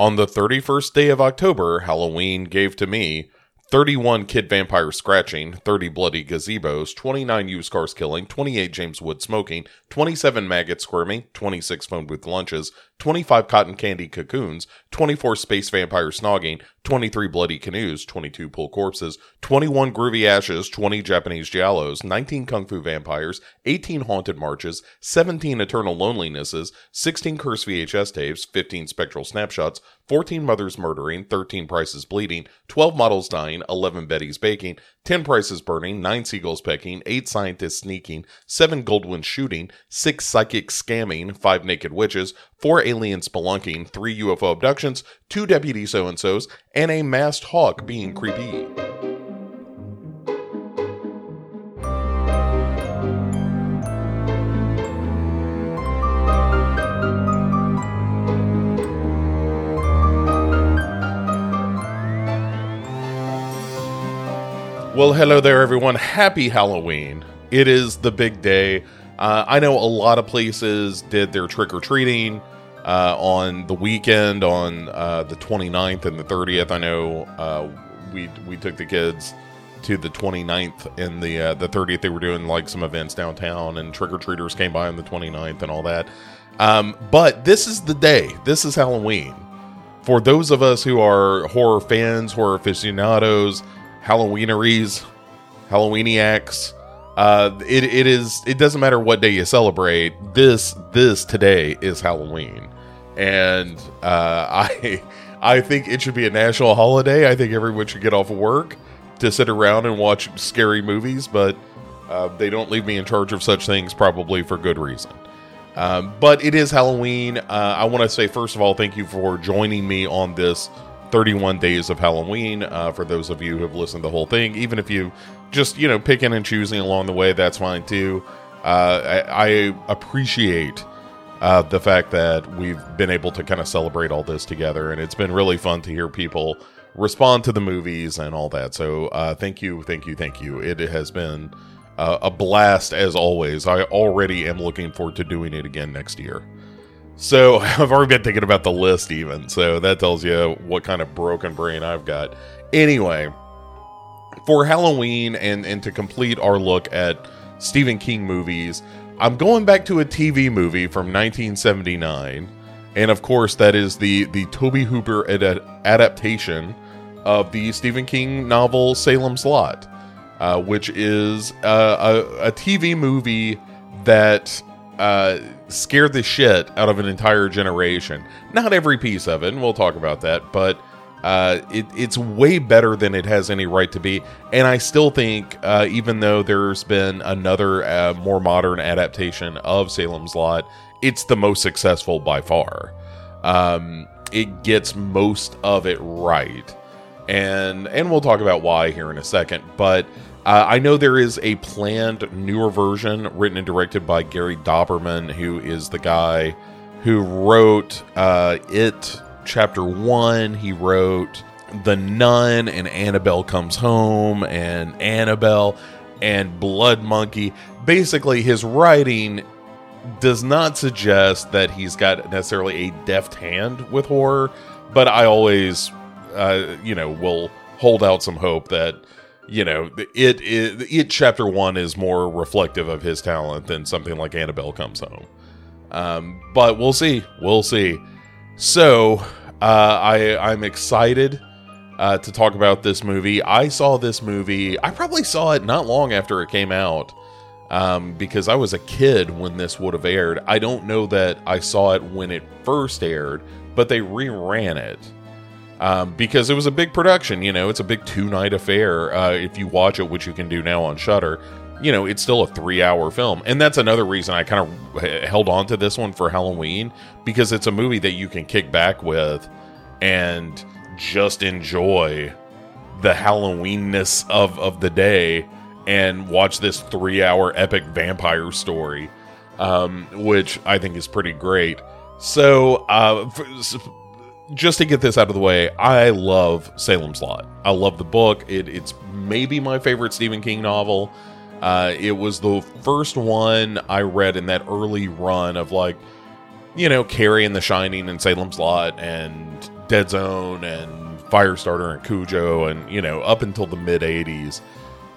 On the 31st day of October, Halloween gave to me 31 kid vampires scratching, 30 bloody gazebos, 29 used cars killing, 28 James Wood smoking, 27 maggots squirming, 26 phone booth lunches, 25 cotton candy cocoons, 24 space vampires snogging, 23 bloody canoes, 22 pool corpses, 21 groovy ashes, 20 Japanese giallos, 19 kung fu vampires, 18 haunted marches, 17 eternal lonelinesses, 16 cursed VHS tapes, 15 spectral snapshots, 14 mothers murdering, 13 prices bleeding, 12 models dying, 11 Betty's baking, 10 prices burning, 9 seagulls pecking, 8 scientists sneaking, 7 Goldwyn shooting, 6 psychics scamming, 5 naked witches, 4 aliens spelunking, 3 UFO abductions, 2 deputy so and so's, and a masked hawk being creepy. Well, hello there, everyone. Happy Halloween. It is the big day. Uh, I know a lot of places did their trick or treating uh, on the weekend on uh, the 29th and the 30th. I know uh, we we took the kids to the 29th and the uh, the 30th. They were doing like some events downtown, and trick or treaters came by on the 29th and all that. Um, but this is the day. This is Halloween. For those of us who are horror fans, horror aficionados, Halloweeneries, Halloweeniacs. Uh, it, it is it doesn't matter what day you celebrate. This this today is Halloween, and uh, I I think it should be a national holiday. I think everyone should get off of work to sit around and watch scary movies, but uh, they don't leave me in charge of such things, probably for good reason. Um, but it is Halloween. Uh, I want to say first of all, thank you for joining me on this 31 days of Halloween. Uh, for those of you who have listened to the whole thing, even if you just, you know, picking and choosing along the way, that's fine too. Uh, I, I, appreciate uh, the fact that we've been able to kind of celebrate all this together, and it's been really fun to hear people respond to the movies and all that. So, uh, thank you, thank you, thank you. It has been uh, a blast as always. I already am looking forward to doing it again next year. So I've already been thinking about the list, even. So that tells you what kind of broken brain I've got. Anyway, for Halloween and and to complete our look at Stephen King movies, I'm going back to a TV movie from 1979, and of course that is the the Tobe Hooper ad- adaptation of the Stephen King novel Salem's Lot, uh, which is uh, a, a TV movie that uh, scared the shit out of an entire generation. Not every piece of it, and we'll talk about that, but uh, it, it's way better than it has any right to be. And I still think, uh, even though there's been another uh, more modern adaptation of Salem's Lot, it's the most successful by far. Um, it gets most of it right, and and we'll talk about why here in a second. But uh, I know there is a planned newer version written and directed by Gary Dauberman, who is the guy who wrote uh, It Chapter 1. He wrote The Nun and Annabelle Comes Home and Annabelle and Blood Monkey. Basically, his writing does not suggest that he's got necessarily a deft hand with horror, but I always, uh, you know, will hold out some hope that you know, it, it it chapter one is more reflective of his talent than something like Annabelle Comes Home. Um, but we'll see, we'll see. So uh, I I'm excited uh, to talk about this movie. I saw this movie. I probably saw it not long after it came out. Um, because I was a kid when this would have aired. I don't know that I saw it when it first aired, but they reran it um, because it was a big production. You know, it's a big two night affair. Uh, if you watch it, which you can do now on Shudder, you know, it's still a three hour film, and that's another reason I kind of held on to this one for Halloween because it's a movie that you can kick back with and just enjoy the Halloweenness of of the day and watch this three hour epic vampire story, um, which I think is pretty great. So, uh, for, just to get this out of the way, I love Salem's Lot. I love the book. It, it's maybe my favorite Stephen King novel. Uh, it was the first one I read in that early run of like, you know, Carrie and The Shining and Salem's Lot and Dead Zone and Firestarter and Cujo and you know up until the mid '80s,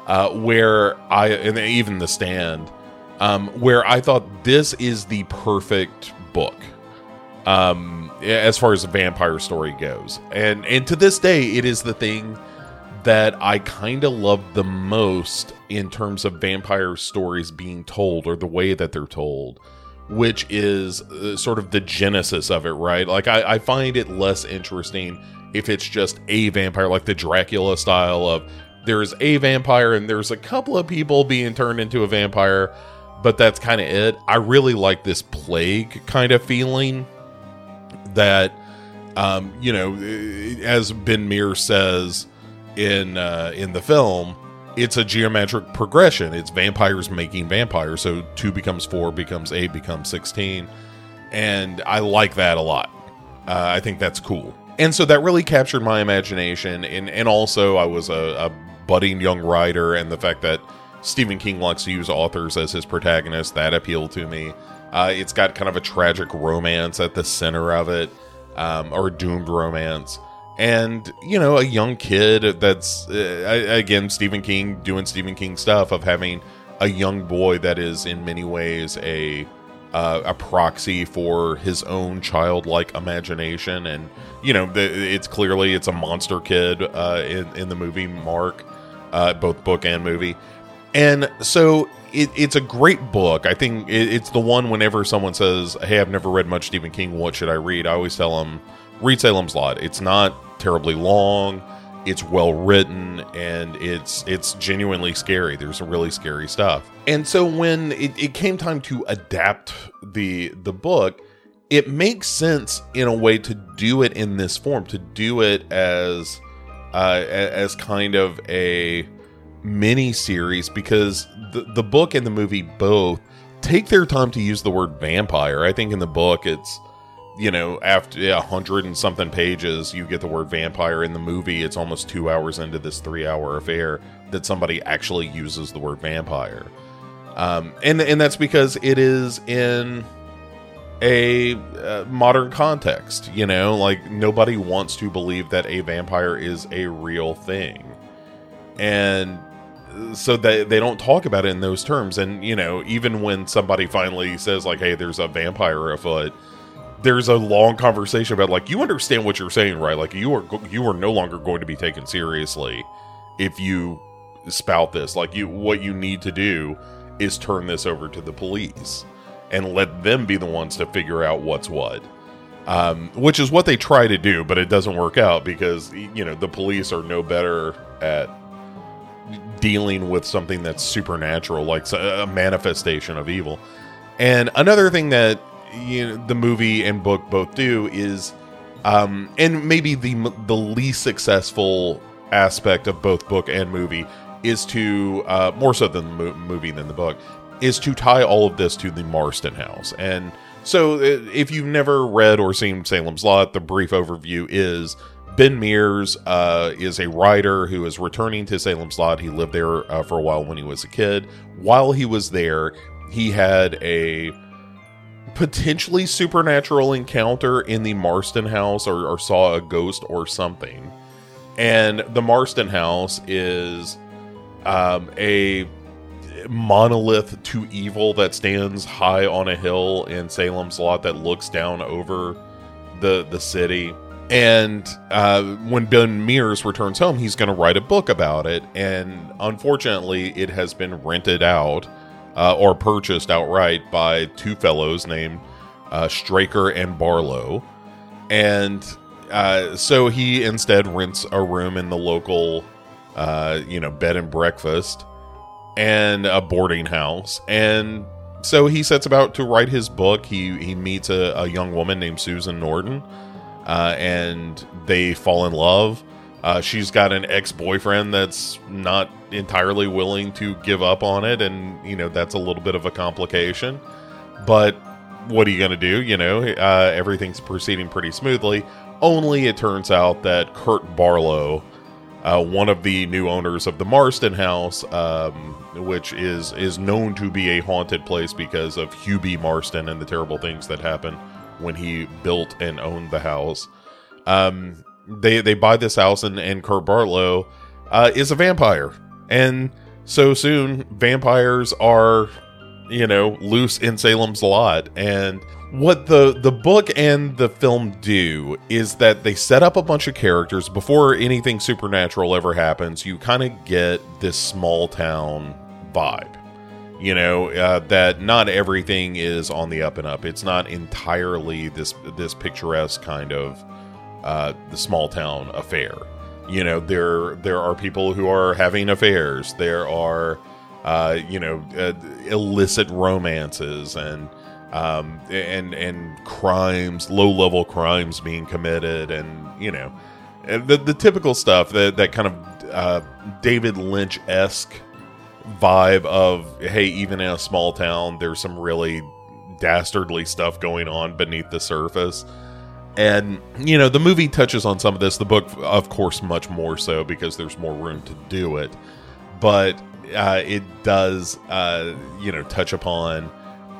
uh, where I and even The Stand, um, where I thought this is the perfect book um, as far as a vampire story goes, and and to this day, it is the thing that I kind of love the most in terms of vampire stories being told or the way that they're told, which is uh, sort of the genesis of it, right? Like, I, I find it less interesting if it's just a vampire, like the Dracula style of there's a vampire and there's a couple of people being turned into a vampire, but that's kind of it. I really like this plague kind of feeling that, um, you know, as Ben Mears says, in uh, in the film, it's a geometric progression. It's vampires making vampires. So two becomes four, becomes eight, becomes sixteen, and I like that a lot. Uh, I think that's cool, and so that really captured my imagination. And and also, I was a, a budding young writer, and the fact that Stephen King likes to use authors as his protagonists that appealed to me. Uh, it's got kind of a tragic romance at the center of it, um, or doomed romance. And you know a young kid that's uh, again Stephen King doing Stephen King stuff of having a young boy that is in many ways a uh, a proxy for his own childlike imagination. And you know the, it's clearly it's a monster kid uh, in in the movie Mark uh, both book and movie and so it, it's a great book I think it, it's the one whenever someone says hey I've never read much Stephen King what should I read I always tell them read Salem's Lot it's not terribly long. It's well written and it's it's genuinely scary. There's some really scary stuff. And so when it, it came time to adapt the the book, it makes sense in a way to do it in this form, to do it as uh, as kind of a mini series because the the book and the movie both take their time to use the word vampire. I think in the book it's you know, after a hundred and something pages, you get the word vampire. In the movie, it's almost two hours into this three hour affair that somebody actually uses the word vampire. Um, and and that's because it is in a uh, modern context. You know, like nobody wants to believe that a vampire is a real thing, and so they they don't talk about it in those terms. And you know, even when somebody finally says like, "Hey, there's a vampire afoot," there's a long conversation about like you understand what you're saying, right? Like you are you are no longer going to be taken seriously if you spout this. Like you, what you need to do is turn this over to the police and let them be the ones to figure out what's what. Um, which is what they try to do, but it doesn't work out because you know the police are no better at dealing with something that's supernatural, like a manifestation of evil. And another thing that you know, the movie and book both do is, um, and maybe the the least successful aspect of both book and movie is to uh, more so than the movie than the book is to tie all of this to the Marsten house. And so, uh, if you've never read or seen Salem's Lot, the brief overview is Ben Mears uh, is a writer who is returning to Salem's Lot. He lived there uh, for a while when he was a kid. While he was there, he had a potentially supernatural encounter in the Marsten house or, or, saw a ghost or something. And the Marsten house is um, a monolith to evil that stands high on a hill in Salem's Lot that looks down over the the city. And uh, when Ben Mears returns home, he's going to write a book about it. And unfortunately, it has been rented out uh, or purchased outright by two fellows named uh, Straker and Barlow. And uh, so he instead rents a room in the local, uh, you know, bed and breakfast and a boarding house. And so he sets about to write his book. He, he meets a, a young woman named Susan Norton, uh, and they fall in love. Uh, she's got an ex boyfriend that's not entirely willing to give up on it, and you know that's a little bit of a complication. But what are you going to do? You know, uh, everything's proceeding pretty smoothly. Only it turns out that Kurt Barlow, uh, one of the new owners of the Marsten House, um, which is is known to be a haunted place because of B. Marsten and the terrible things that happened when he built and owned the house. Um, they they buy this house, and and Kurt Barlow uh, is a vampire, and so soon vampires are, you know, loose in Salem's Lot, and what the the book and the film do is that they set up a bunch of characters. Before anything supernatural ever happens. You kind of get this small town vibe you know uh, that not everything is on the up and up. It's not entirely this this picturesque kind of uh, the small town affair. You know there there are people who are having affairs. There are uh, you know uh, illicit romances and um, and and crimes low level crimes being committed and you know the the typical stuff that that kind of uh, David Lynch esque vibe of hey, even in a small town, there's some really dastardly stuff going on beneath the surface. And you know, the movie touches on some of this. The book, of course, much more so because there's more room to do it. But uh, it does, uh, you know, touch upon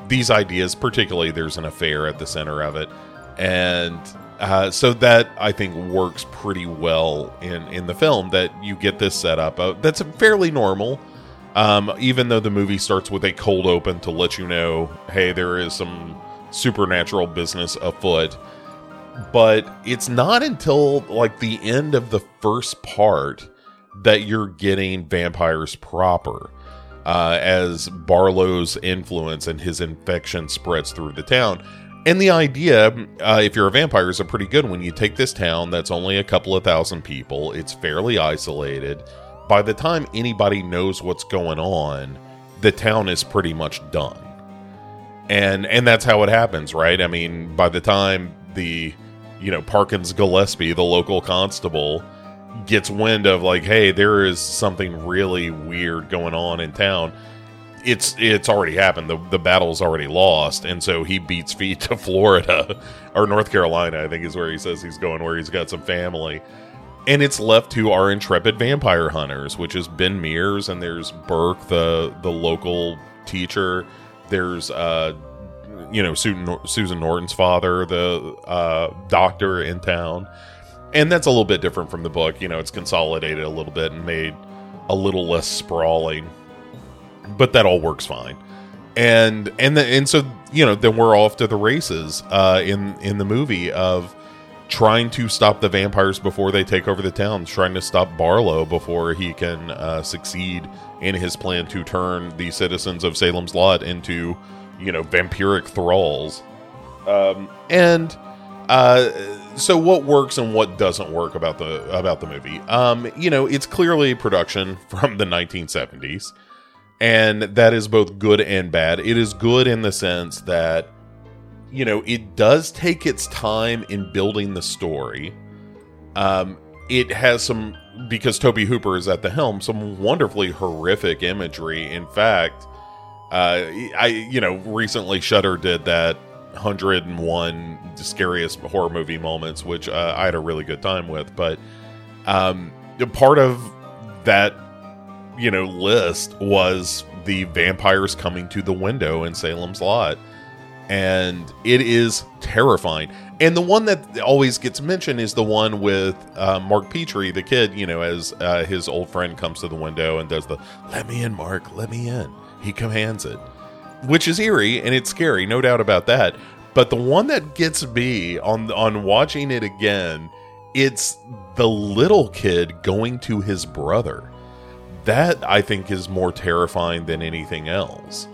these ideas. Particularly, there's an affair at the center of it, and uh, so that I think works pretty well in in the film. That you get this setup. Uh, that's fairly normal um, even though the movie starts with a cold open to let you know, hey, there is some supernatural business afoot. But it's not until like the end of the first part that you're getting vampires proper. Uh, as Barlow's influence and his infection spreads through the town. And the idea, uh, if you're a vampire, is a pretty good one. You take this town that's only a couple of thousand people, it's fairly isolated by the time anybody knows what's going on, the town is pretty much done. And and that's how it happens, right? I mean, by the time the you know, Parkins Gillespie, the local constable, gets wind of like, hey, there is something really weird going on in town. It's it's already happened. The the battle's already lost, and so he beats feet to Florida or North Carolina, I think is where he says he's going, where he's got some family and it's left to our intrepid vampire hunters, which is Ben Mears, and there's Burke, the the local teacher. There's uh, you know Susan, Norton's father, the uh, doctor in town, and that's a little bit different from the book. You know, it's consolidated a little bit and made a little less sprawling, but that all works fine. And and the, and so you know then we're off to the races uh, in in the movie of trying to stop the vampires before they take over the town, trying to stop Barlow before he can uh, succeed in his plan to turn the citizens of Salem's Lot into, you know, vampiric thralls. Um, and uh, so, what works and what doesn't work about the about the movie? Um, you know, it's clearly production from the 1970s, and that is both good and bad. It is good in the sense that you know, it does take its time in building the story. Um, it has some because Tobe Hooper is at the helm, some wonderfully horrific imagery. In fact, uh, I you know recently Shudder did that 101 scariest horror movie moments, which uh, I had a really good time with. But um, part of that you know list was the vampires coming to the window in Salem's Lot and it is terrifying. And the one that always gets mentioned is the one with uh, Mark Petrie, the kid, you know, as uh, his old friend comes to the window and does the "Let me in, Mark, let me in." He commands it, which is eerie and it's scary, no doubt about that. But the one that gets me on on watching it again, it's the little kid going to his brother. That I think is more terrifying than anything else.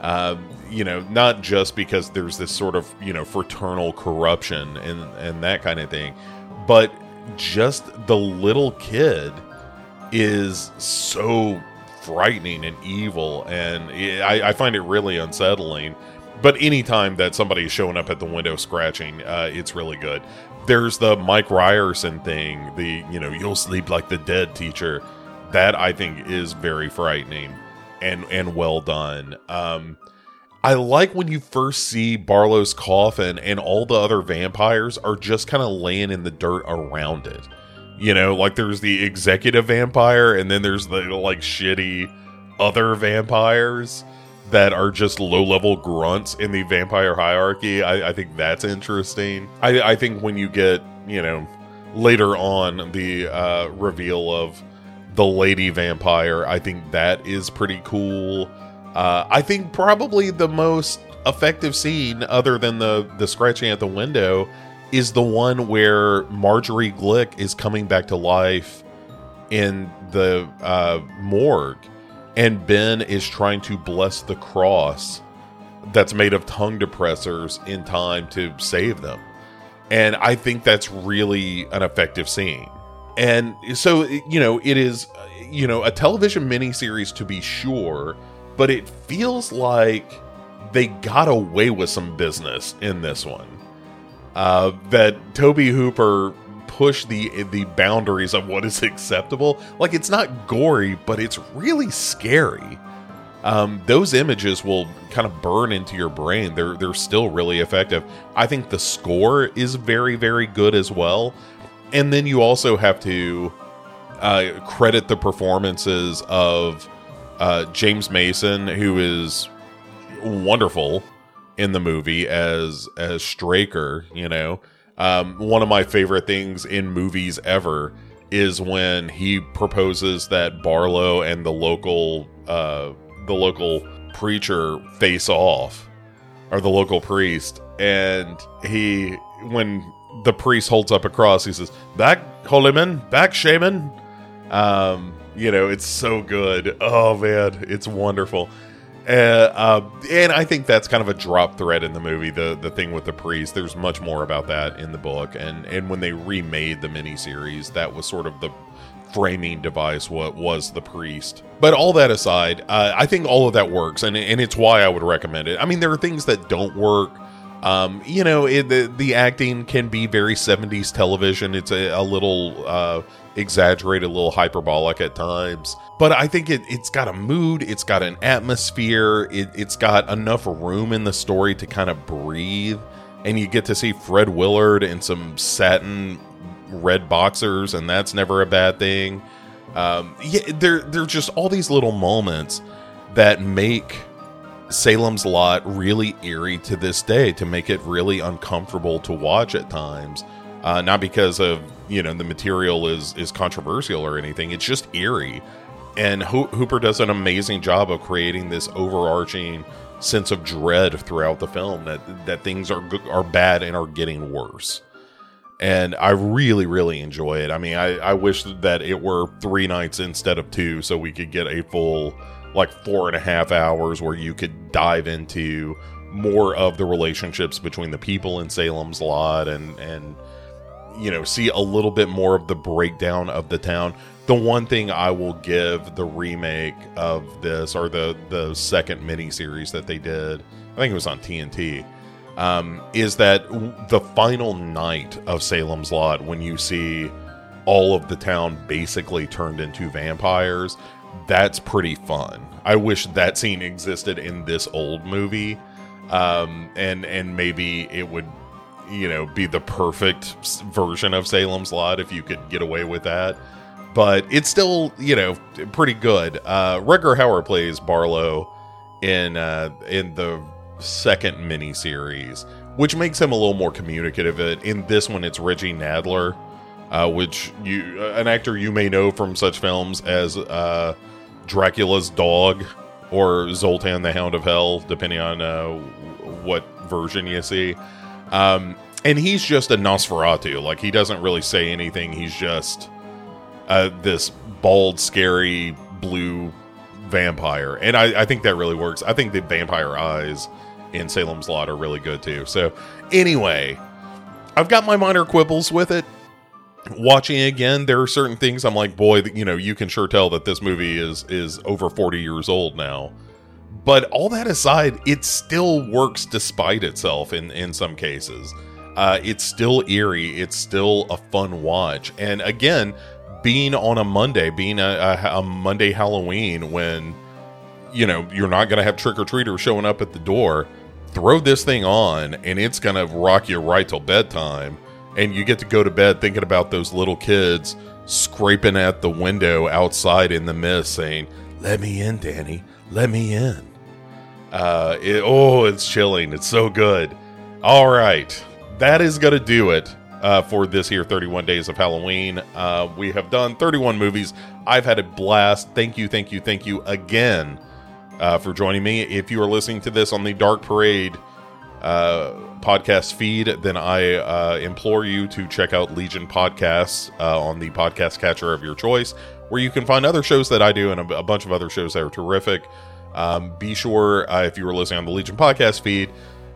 Um, you know, not just because there's this sort of, you know, fraternal corruption and, and that kind of thing, but just the little kid is so frightening and evil. And I, I find it really unsettling. But anytime that somebody is showing up at the window scratching, uh, it's really good. There's the Mike Ryerson thing, the, you know, you'll sleep like the dead teacher. That I think is very frightening and and well done. Um, I like when you first see Barlow's coffin and all the other vampires are just kind of laying in the dirt around it. You know, like there's the executive vampire and then there's the like shitty other vampires that are just low level grunts in the vampire hierarchy. I, I think that's interesting. I, I think when you get you know, later on the uh, reveal of the lady vampire. I think that is pretty cool. Uh, I think probably the most effective scene, other than the the scratching at the window, is the one where Marjorie Glick is coming back to life in the uh, morgue, and Ben is trying to bless the cross that's made of tongue depressors in time to save them. And I think that's really an effective scene. And so, you know, it is, you know, a television miniseries to be sure, but it feels like they got away with some business in this one. Uh, that Tobe Hooper pushed the the boundaries of what is acceptable. Like it's not gory, but it's really scary. Um, those images will kind of burn into your brain. They're they're still really effective. I think the score is very very good as well. And then you also have to uh, credit the performances of uh, James Mason, who is wonderful in the movie as as Straker. You know, um, one of my favorite things in movies ever is when he proposes that Barlow and the local uh, the local preacher face off, or the local priest, and he when the priest holds up a cross, he says, "Back, holy man, back, shaman." Um, you know, it's so good. Oh man, it's wonderful. Uh, uh, and I think that's kind of a drop thread in the movie. The the thing with the priest. There's much more about that in the book, and and when they remade the miniseries, that was sort of the framing device. What was the priest? But all that aside, uh, I think all of that works, and and it's why I would recommend it. I mean, there are things that don't work. Um, you know, it, the the acting can be very 70s television. It's a, a little uh, exaggerated, a little hyperbolic at times. But I think it, it's got a mood, it's got an atmosphere, it, it's got enough room in the story to kind of breathe. And you get to see Fred Willard in some satin red boxers, and that's never a bad thing. Um, yeah, there, there's just all these little moments that make Salem's Lot really eerie to this day, to make it really uncomfortable to watch at times. Uh, not because of you know the material is is controversial or anything. It's just eerie, and Ho- Hooper does an amazing job of creating this overarching sense of dread throughout the film that that things are are bad and are getting worse. And I really, really enjoy it. I mean, I, I wish that it were three nights instead of two, so we could get a full like four and a half hours where you could dive into more of the relationships between the people in Salem's Lot and and you know see a little bit more of the breakdown of the town. The one thing I will give the remake of this or the the second miniseries that they did, I think it was on TNT, um, is that the final night of Salem's Lot when you see all of the town basically turned into vampires that's pretty fun. I wish that scene existed in this old movie, um, and and maybe it would, you know, be the perfect version of Salem's Lot if you could get away with that. But it's still, you know, pretty good. Uh, Rutger Hauer plays Barlow in uh, in the second miniseries, which makes him a little more communicative. In this one, it's Reggie Nalder uh, which you uh, an actor you may know from such films as uh, Dracula's dog or Zoltan the Hound of Hell, depending on uh, what version you see. Um, and he's just a Nosferatu. Like he doesn't really say anything. He's just uh, this bald, scary blue vampire, and I, I think that really works. I think the vampire eyes in Salem's Lot are really good too. So anyway, I've got my minor quibbles with it watching again there are certain things i'm like boy you know you can sure tell that this movie is is over 40 years old now. But all that aside it still works despite itself in in some cases. Uh, it's still eerie. It's still a fun watch. And again being on a monday being a, a, a monday halloween when you know you're not to have trick-or-treaters showing up at the door throw this thing on and it's to rock you right till bedtime and you get to go to bed thinking about those little kids scraping at the window outside in the mist saying, Let me in, Danny. Let me in. Uh, it, oh, it's chilling. It's so good. All right. That is going to do it uh, for this here 31 Days of Halloween. Uh, we have done 31 movies. I've had a blast. Thank you, thank you, thank you again uh, for joining me. If you are listening to this on the Dark Parade uh, podcast feed, then I uh, implore you to check out Legion Podcasts uh, on the podcast catcher of your choice, where you can find other shows that I do and a, a bunch of other shows that are terrific. Um, be sure, uh, if you were listening on the Legion podcast feed,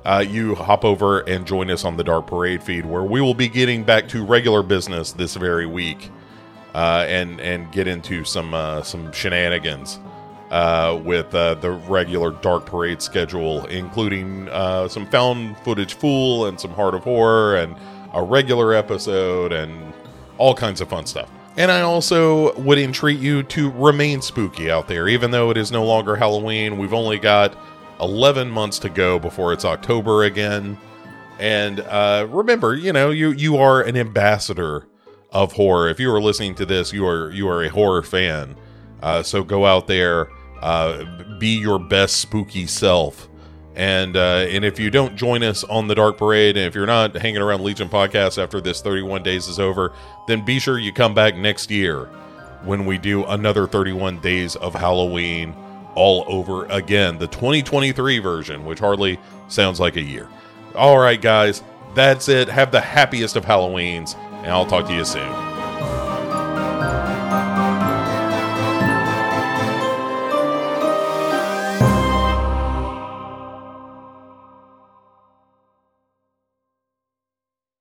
uh, you hop over and join us on the Dark Parade feed, where we will be getting back to regular business this very week, uh, and and get into some some shenanigans uh, with uh, the regular Dark Parade schedule, including uh, some found footage fool and some Heart of Horror and a regular episode and all kinds of fun stuff. And I also would entreat you to remain spooky out there, even though it is no longer Halloween. We've only got 11 months to go before it's October again. And uh, remember, you know, you you are an ambassador of horror. If you are listening to this, you are you are a horror fan. Uh, so go out there, uh, be your best spooky self. And uh, and if you don't join us on the Dark Parade, and if you're not hanging around Legion Podcast after this 31 days is over, then be sure you come back next year when we do another 31 days of Halloween all over again, the 2023 version, which hardly sounds like a year. All right, guys, that's it. Have the happiest of Halloweens, and I'll talk to you soon.